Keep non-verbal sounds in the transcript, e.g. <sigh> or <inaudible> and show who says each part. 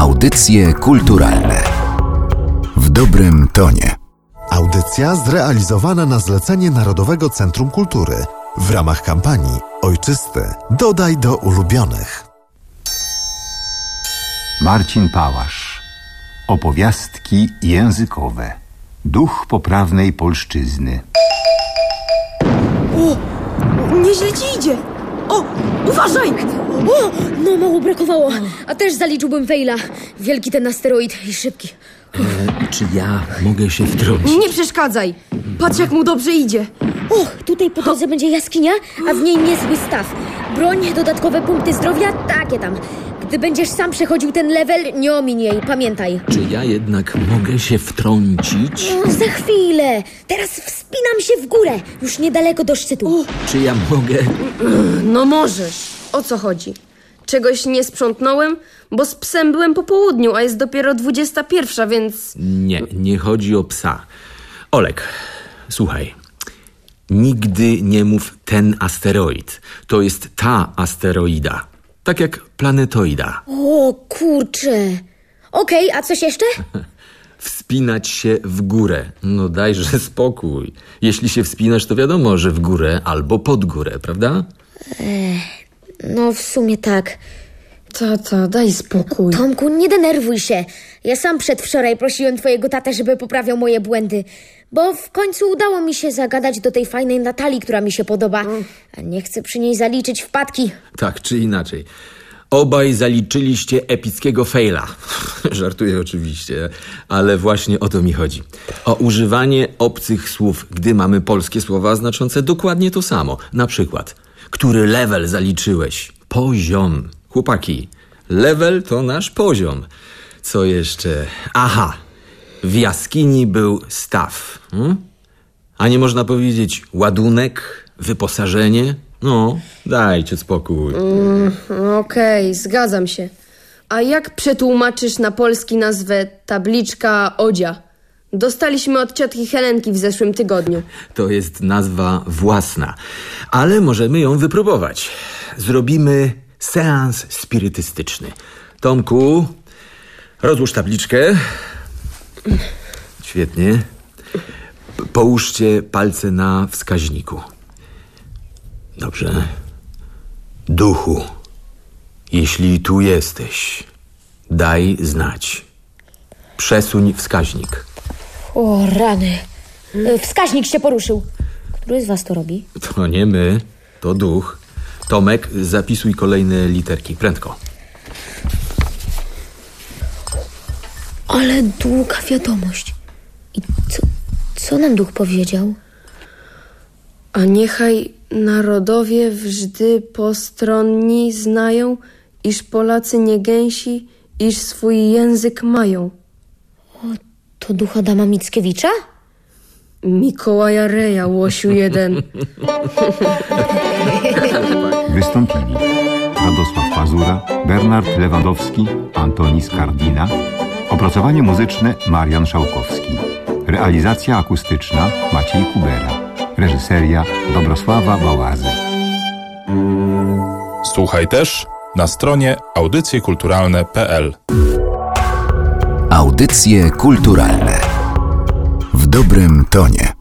Speaker 1: Audycje kulturalne w dobrym tonie.
Speaker 2: Audycja zrealizowana na zlecenie Narodowego Centrum Kultury w ramach kampanii Ojczysty dodaj do ulubionych.
Speaker 3: Marcin Pałasz. Opowiastki językowe. Duch poprawnej polszczyzny.
Speaker 4: Nieźle ci idzie! O, uważaj!
Speaker 5: O, no mało brakowało. A też zaliczyłbym faila. Wielki ten asteroid i szybki.
Speaker 6: Czy ja mogę się wtrącić?
Speaker 4: Nie przeszkadzaj! Patrz, jak mu dobrze idzie.
Speaker 5: Och, tutaj po drodze będzie jaskinia, a w niej niezły staw. Broń, dodatkowe punkty zdrowia, takie tam. Gdy będziesz sam przechodził ten level, nie omiń jej, pamiętaj.
Speaker 6: Czy ja jednak mogę się wtrącić?
Speaker 5: No, za chwilę. Teraz wspinam się w górę. Już niedaleko do szczytu.
Speaker 6: Czy ja mogę?
Speaker 4: No możesz. O co chodzi? Czegoś nie sprzątnąłem? Bo z psem byłem po południu, a jest dopiero 21, więc...
Speaker 6: Nie, nie chodzi o psa. Olek, słuchaj. Nigdy nie mów ten asteroid. To jest ta asteroida. Tak jak planetoida.
Speaker 5: O, kurczę. Okej, a coś jeszcze? <laughs>
Speaker 6: Wspinać się w górę. No dajże spokój. Jeśli się wspinasz, to wiadomo, że w górę albo pod górę, prawda?
Speaker 5: No, w sumie tak.
Speaker 4: Tata, daj spokój.
Speaker 5: Tomku, nie denerwuj się. Ja sam przedwczoraj prosiłem twojego tatę, żeby poprawiał moje błędy. Bo w końcu udało mi się zagadać do tej fajnej Natalii, która mi się podoba. A nie chcę przy niej zaliczyć wpadki.
Speaker 6: Tak czy inaczej. Obaj zaliczyliście epickiego faila. <laughs> Żartuję oczywiście, ale właśnie o to mi chodzi. O używanie obcych słów, gdy mamy polskie słowa znaczące dokładnie to samo. Na przykład, który level zaliczyłeś? Poziom. Chłopaki, level to nasz poziom. Co jeszcze? Aha, w jaskini był staw. Hmm? A nie można powiedzieć ładunek, wyposażenie? No, dajcie spokój.
Speaker 4: Okej, zgadzam się. A jak przetłumaczysz na polski nazwę tabliczka Odzia? Dostaliśmy od ciotki Helenki w zeszłym tygodniu.
Speaker 6: To jest nazwa własna, ale możemy ją wypróbować. Zrobimy seans spirytystyczny. Tomku, rozłóż tabliczkę. Świetnie. Połóżcie palce na wskaźniku. Dobrze. Duchu, jeśli tu jesteś, daj znać. Przesuń wskaźnik.
Speaker 5: O, rany. E, Wskaźnik się poruszył. Który z was to robi?
Speaker 6: To nie my, to duch. Tomek, zapisuj kolejne literki. Prędko.
Speaker 5: Ale długa wiadomość. I co, co nam duch powiedział?
Speaker 4: A niechaj narodowie wżdy postronni znają, iż Polacy nie gęsi, iż swój język mają.
Speaker 5: To duch Adama Mickiewicza?
Speaker 4: Mikołaja Reja, łosiu jeden. <laughs>
Speaker 3: Wystąpili Radosław Pazura, Bernard Lewandowski, Antoni Skardina. Opracowanie muzyczne Marian Szałkowski. Realizacja akustyczna Maciej Kubera. Reżyseria Dobrosława Bałazy.
Speaker 7: Słuchaj też na stronie audycjekulturalne.pl.
Speaker 1: Audycje kulturalne w dobrym tonie.